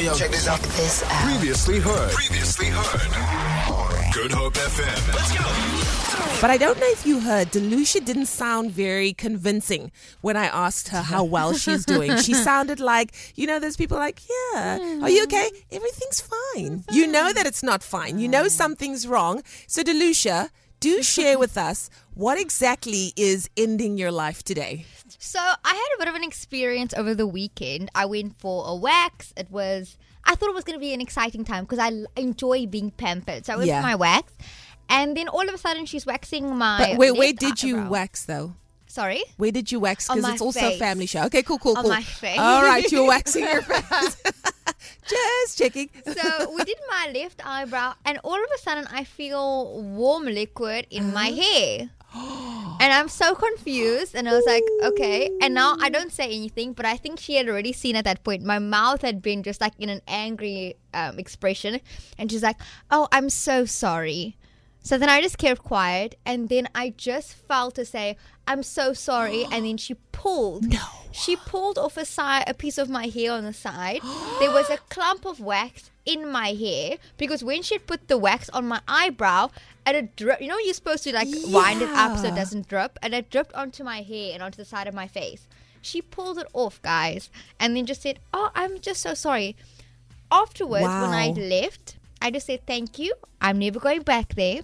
yo, yo. Check this out. This out. Previously heard. Previously heard. Good Hope FM. Let's go. But I don't know if you heard, Delucia didn't sound very convincing when I asked her how well she's doing. She sounded like, you know, there's people like, yeah, are you okay? Everything's fine. You know that it's not fine. You know mm. something's wrong. So, Delucia, do share with us what exactly is ending your life today. So I had a bit of an experience over the weekend. I went for a wax. It was I thought it was going to be an exciting time because I enjoy being pampered. So I went Yeah. for my wax, and then all of a sudden she's waxing my. But wait, where left did you eyebrow. wax though? Sorry. Where did you wax? Because it's also a family show. Okay, cool, cool, On cool. my face. All right, you're waxing your face. Just checking. So we did my left eyebrow, and all of a sudden I feel warm liquid in my hair. And I'm so confused, and I was like, okay. And now I don't say anything, but I think she had already seen at that point. My mouth had been just like in an angry um, expression, and she's like, "Oh, I'm so sorry." So then I just kept quiet, and then I just felt to say, "I'm so sorry," and then she pulled. No. She pulled off a side, a piece of my hair on the side. there was a clump of wax in my hair because when she put the wax on my eyebrow, and it drip. You know, you're supposed to like wind it up so it doesn't drip, and it dripped onto my hair and onto the side of my face. She pulled it off, guys, and then just said, "Oh, I'm just so sorry." Afterwards, when I left, I just said, "Thank you. I'm never going back there."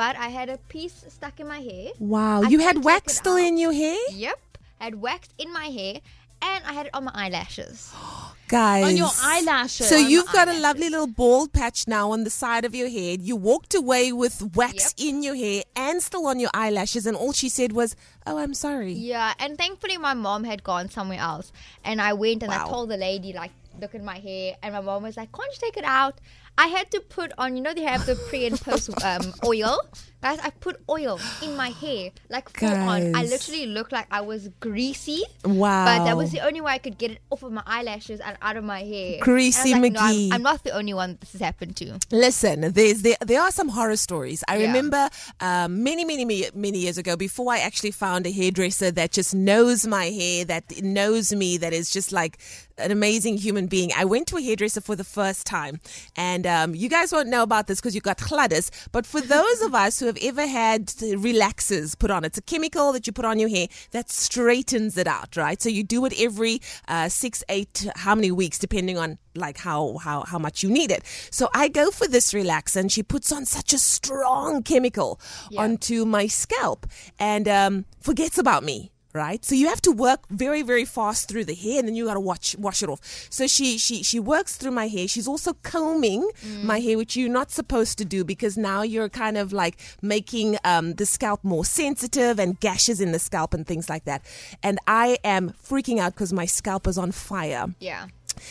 But I had a piece stuck in my hair. Wow, I you had wax still out. in your hair? Yep. I had wax in my hair and I had it on my eyelashes. Guys. On your eyelashes. So On you've got a lovely little bald patch now on the side of your head. You walked away with wax Yep. in your hair and still on your eyelashes, and all she said was, "Oh, I'm sorry." Yeah, and thankfully my mom had gone somewhere else. And I went and Wow. I told the lady, like, look at my hair. And my mom was like, can't you take it out? I had to put on, you know, they have the pre and post um, oil. Guys, I put oil in my hair, like full on. I literally looked like I was greasy. Wow. But that was the only way I could get it off of my eyelashes and out of my hair. Greasy like, no, I'm- McGee. I'm, not the only one this has happened to. Listen, there's there, there are some horror stories. I Yeah. remember um, many, many, many, many years ago, before I actually found a hairdresser that just knows my hair, that knows me, that is just like an amazing human being. I went to a hairdresser for the first time, and um, you guys won't know about this because you got chladis. But for those of us who have ever had relaxers put on, it's a chemical that you put on your hair that straightens it out, right? So you do it every uh, six, eight, how many weeks, depending on like how how how much you need it. So I go for this relaxer, and she puts on such a strong chemical onto my scalp, and um, forgets about me. Right, so you have to work very, very fast through the hair, and then you got to wash wash it off. So she she she works through my hair. She's also combing my hair, which you're not supposed to do because now you're kind of like making um, the scalp more sensitive and gashes in the scalp and things like that. And I am freaking out because my scalp is on fire. Yeah.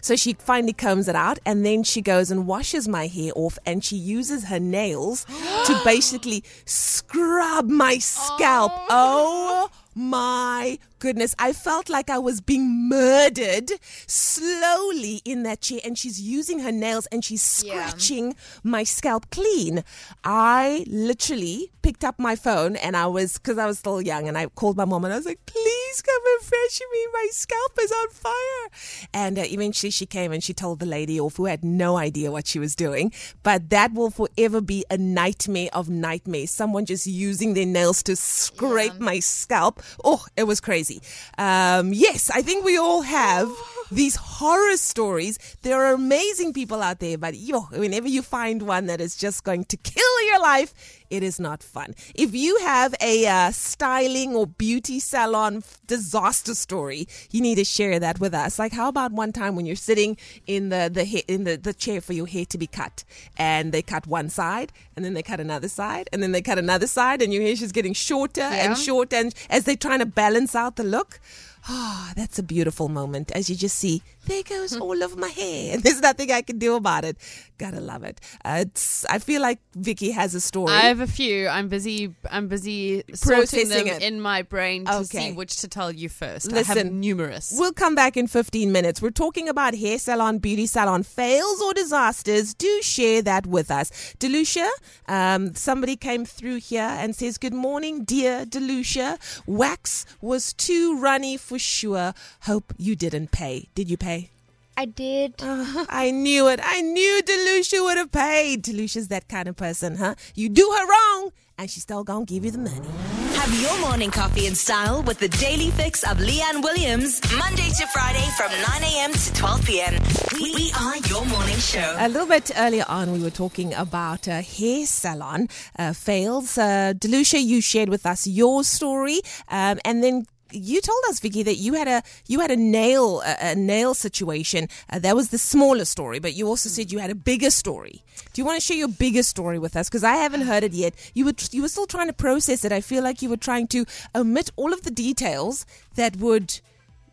So she finally combs it out and then she goes and washes my hair off and she uses her nails to basically scrub my scalp. Oh. oh my goodness. I felt like I was being murdered slowly in that chair and she's using her nails and she's Yeah. scratching my scalp clean. I literally picked up my phone and I was, because I was still young, and I called my mom and I was like, please come and fetch me. My scalp is on fire. And uh, eventually she came and she told the lady off who had no idea what she was doing. But that will forever be a nightmare of nightmares. Someone just using their nails to scrape my scalp. Oh, it was crazy. Um, yes, I think we all have these horror stories. There are amazing people out there, but yo, whenever you find one that is just going to kill your life, it is not fun. If you have a uh, styling or beauty salon disaster story, you need to share that with us. Like, how about one time when you're sitting in the the ha- in the, the chair for your hair to be cut, and they cut one side, and then they cut another side, and then they cut another side, and your hair is just getting shorter Yeah. and shorter, and as they're trying to balance out the look. Ah, that's a beautiful moment as you just see, there goes all of my hair. And there's nothing I can do about it. Gotta love it. Uh, it's, I feel like Vicki has a story. I have a few. I'm busy. I'm busy sorting Processing them it. in my brain to Okay. see which to tell you first. I have Listen, numerous. We'll come back in 15 minutes. We're talking about hair salon, beauty salon fails or disasters. Do share that with us. Delucia, um, somebody came through here and says, Good morning, dear Delucia. Wax was too runny for sure. Hope you didn't pay. Did you pay? I did. I knew it. I knew Delucia would have paid. Delucia's that kind of person, huh? You do her wrong, and she's still gonna give you the money. Have your morning coffee in style with the daily fix of Leigh-Anne Williams, Monday to Friday from 9 a.m. to 12 p.m. We, we are your morning show. A little bit earlier on, we were talking about a hair salon uh, fails. Uh, Delucia, you shared with us your story, um, and then you told us, Vicki, that you had a you had a nail a, a nail situation. Uh, that was the smaller story, but you also said you had a bigger story. Do you want to share your bigger story with us? Because I haven't heard it yet. You were you were still trying to process it. I feel like you were trying to omit all of the details that would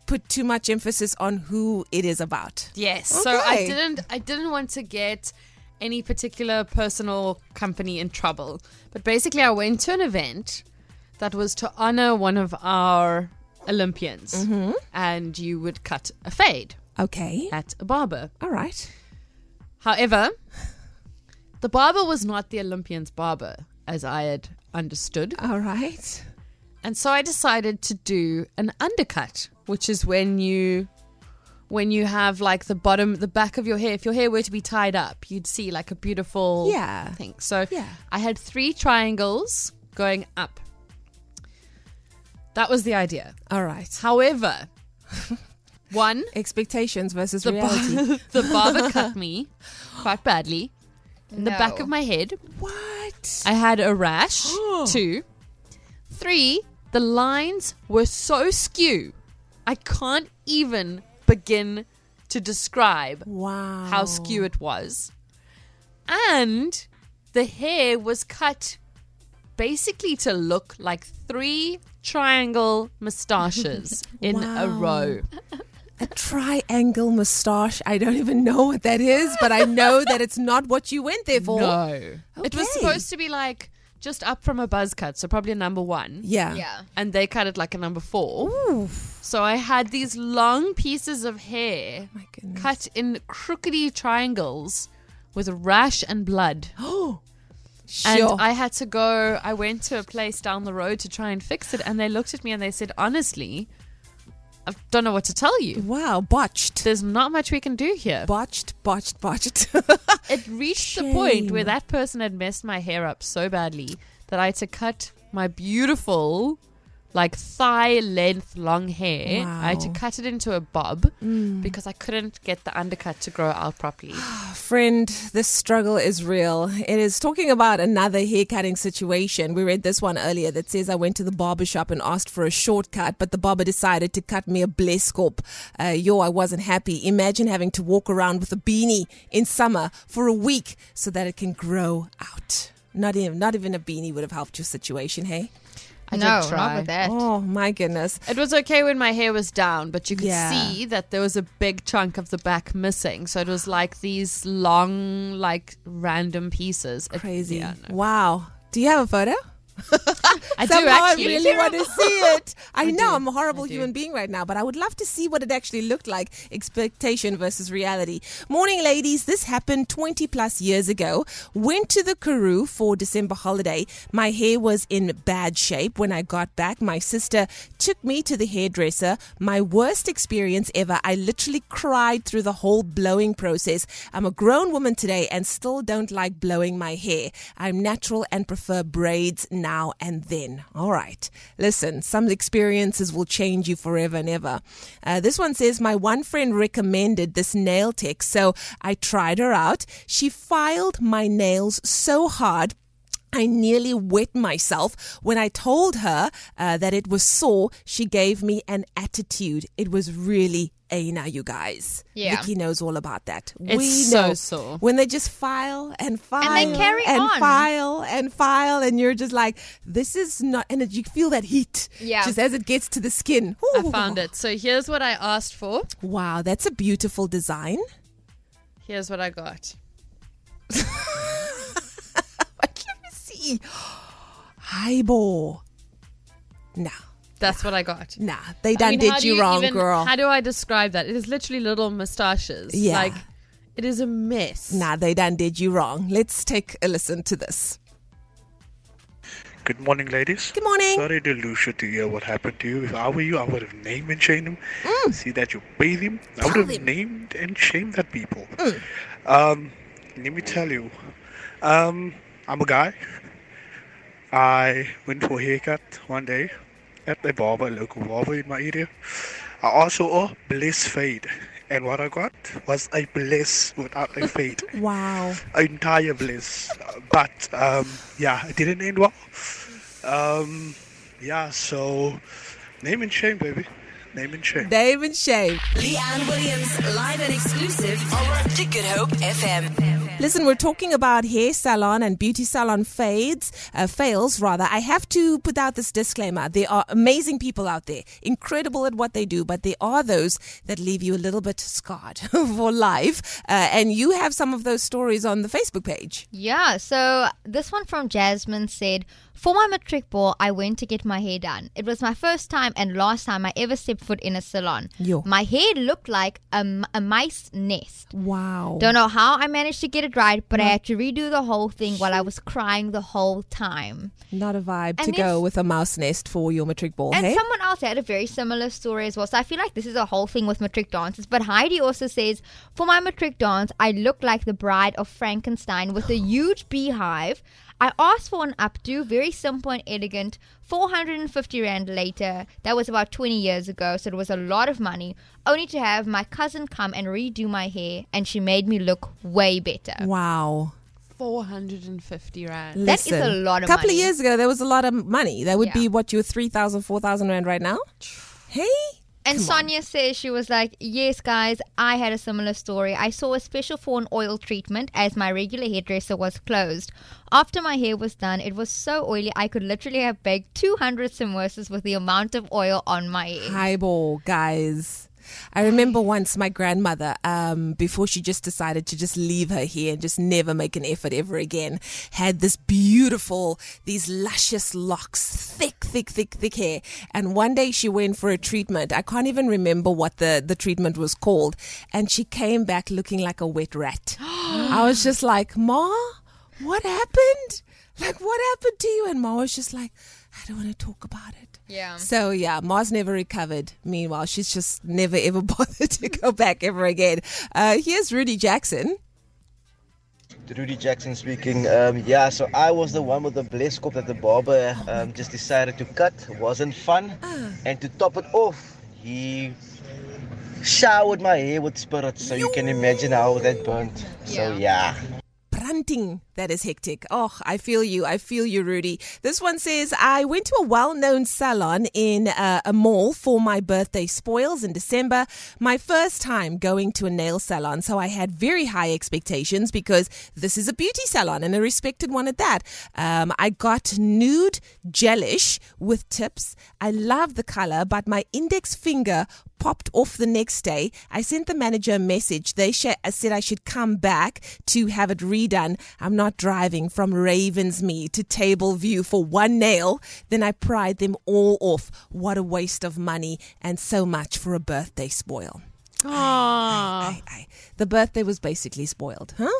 put too much emphasis on who it is about. Yes. So I didn't I didn't want to get any particular personal company in trouble. But basically I went to an event that was to honor one of our Olympians. Mm-hmm. And you would cut a fade Okay. at a barber. All right. However, the barber was not the Olympian's barber, as I had understood. All right. And so I decided to do an undercut, which is when you when you have like the bottom the back of your hair if your hair were to be tied up, you'd see like a beautiful Yeah. thing. So Yeah. I had three triangles going up. That was the idea. All right. However, one Expectations versus the, reality. bar- the barber cut me quite badly in the back of my head. what? I had a rash. Two. Three, the lines were so skew. I can't even begin to describe wow. how skew it was. And the hair was cut basically to look like three triangle moustaches in a Wow. row. A triangle mustache. I don't even know what that is, but I know that it's not what you went there for. No. It was Okay. supposed to be like just up from a buzz cut, so probably a number one. Yeah. Yeah. And they cut it like a number four. Ooh. So I had these long pieces of hair oh My goodness. cut in crookedy triangles with rash and blood. And oh. Sure. I had to go, I went to a place down the road to try and fix it. And they looked at me and they said, honestly, I don't know what to tell you. wow. Botched. There's not much we can do here. Botched, botched, botched. It reached the point where that person had messed my hair up so badly that I had to cut my beautiful, like thigh length long hair. I had to Mm. cut it into a bob because I couldn't get the undercut to grow out properly. Friend, this struggle is real. It is talking about another hair cutting situation. We read this one earlier that says I went to the barber shop and asked for a shortcut, but the barber decided to cut me a bleskop. Uh, yo, I wasn't happy. Imagine having to walk around with a beanie in summer for a week so that it can grow out. Not even, not even a beanie would have helped your situation, hey? I no, did try. not with that. Oh my goodness. It was okay when my hair was down, but you could Yeah. see that there was a big chunk of the back missing. So it was like these long, like random pieces. It- Crazy. yeah, no. Wow. Do you have a photo? I do actually. I really want to see it. I, know do. I'm a horrible human being right now, but I would love to see what it actually looked like. Expectation versus reality. Morning, ladies. This happened 20 plus years ago. Went to the Karoo for December holiday. My hair was in bad shape. When I got back, my sister took me to the hairdresser. My worst experience ever. I literally cried through the whole blowing process. I'm a grown woman today and still don't like blowing my hair. I'm natural and prefer braids now and then. All right. Listen, some experiences will change you forever and ever. Uh, this one says, My one friend recommended this nail tech, so I tried her out. She filed my nails so hard. I nearly wet myself. When I told her uh, that it was sore, she gave me an attitude. It was really eina, you guys. Yeah. Vicki knows all about that. It's we so know sore. when they just file and file they carry and on. file and file, and you're just like, this is not, and you feel that heat Yeah. just as it gets to the skin. I found it. So here's what I asked for. Wow, that's a beautiful design. Here's what I got. Me see. Haibo. Nah, That's what I got. nah, they I done mean, did do you, wrong, even- girl. How do I describe that? It is literally little mustaches. Yeah. Like, it is a mess. Nah, they done did you wrong. Let's take a listen to this. Good morning, ladies. Good morning. Sorry Delucia to hear what happened to you. If I were you, I would have named and shamed him. See that you bathe him. I would Mm. Have. Mm. named and shamed that people. Um, let me tell you. Um, I'm a guy. I went for a haircut one day at a barber, a local barber in my area. I also for a bliss fade. And what I got was a bliss without a fade. Wow. An entire bliss. But um, yeah, it didn't end well. Um, yeah, so name and shame, baby. Name and shame. Name and shame. Leigh-Anne Williams, live and exclusive to Good Hope FM. Listen, we're talking about hair salon and beauty salon fades, uh, fails rather. I have to put out this disclaimer. There are amazing people out there, incredible at what they do, but there are those that leave you a little bit scarred for life. Uh, and you have some of those stories on the Facebook page. Yeah, so this one from Jasmine said, For my matric ball, I went to get my hair done. It was my first time and last time I ever stepped foot in a salon. Yo. My hair looked like a, a mice nest. Wow. Don't know how I managed to get it right, but I had to redo the whole thing while I was crying the whole time. Not a vibe And to go with a mouse nest for your matric ball, And hey? someone else had a very similar story as well. So I feel like this is a whole thing with matric dances. But Heidi also says, For my matric dance, I look like the bride of Frankenstein with a huge beehive. I asked for an updo, very simple and elegant. 450 Rand later, that was about 20 years ago, so it was a lot of money, only to have my cousin come and redo my hair, and she made me look way better. wow. 450 Rand. That is a lot of money. A couple money. of years ago, there was a lot of money. That would Yeah. be what your 3,000, 4,000 Rand right now? Hey? And Come on. Sonia says she was like, Yes, guys, I had a similar story. I saw a special for an oil treatment as my regular hairdresser was closed. After my hair was done, it was so oily I could literally have baked 200 samosas with the amount of oil on my hair. haibo, guys. I remember once my grandmother, um, before she just decided to just leave her hair and just never make an effort ever again, had this beautiful, these luscious locks, thick, thick, thick, thick hair. And one day she went for a treatment. I can't even remember what the, the treatment was called. And she came back looking like a wet rat. I was just like, Ma, what happened? Like, what happened to you? And Ma was just like, I don't want to talk about it. Yeah. So yeah, Mars never recovered. Meanwhile, she's just never ever bothered to go back ever again. Uh, here's Rudy Jackson. Rudy Jackson speaking. Um, yeah, so I was the one with the bleskop that the barber um, just decided to cut. Wasn't fun. And to top it off, he showered my hair with spirits. So you can imagine how that burnt. So yeah. Pranting. That is hectic. Oh, I feel you. I feel you, Rudy. This one says I went to a well known salon in uh, a mall for my birthday spoils in December. My first time going to a nail salon. So I had very high expectations because this is a beauty salon and a respected one at that. Um, I got nude gelish with tips. I love the color, but my index finger popped off the next day. I sent the manager a message. They sh- said I should come back to have it redone. I'm not driving from Ravensmead to Table View for one nail. Then I pried them all off. What a waste of money and so much for a birthday spoil. Aww. Aye, aye. The birthday was basically spoiled, huh?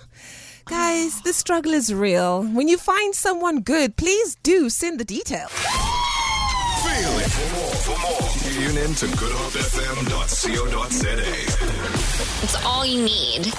Guys, the struggle is real. When you find someone good, please do send the details. Feel it. For more, for more, tune in to goodhopefm.co.za. It's all you need.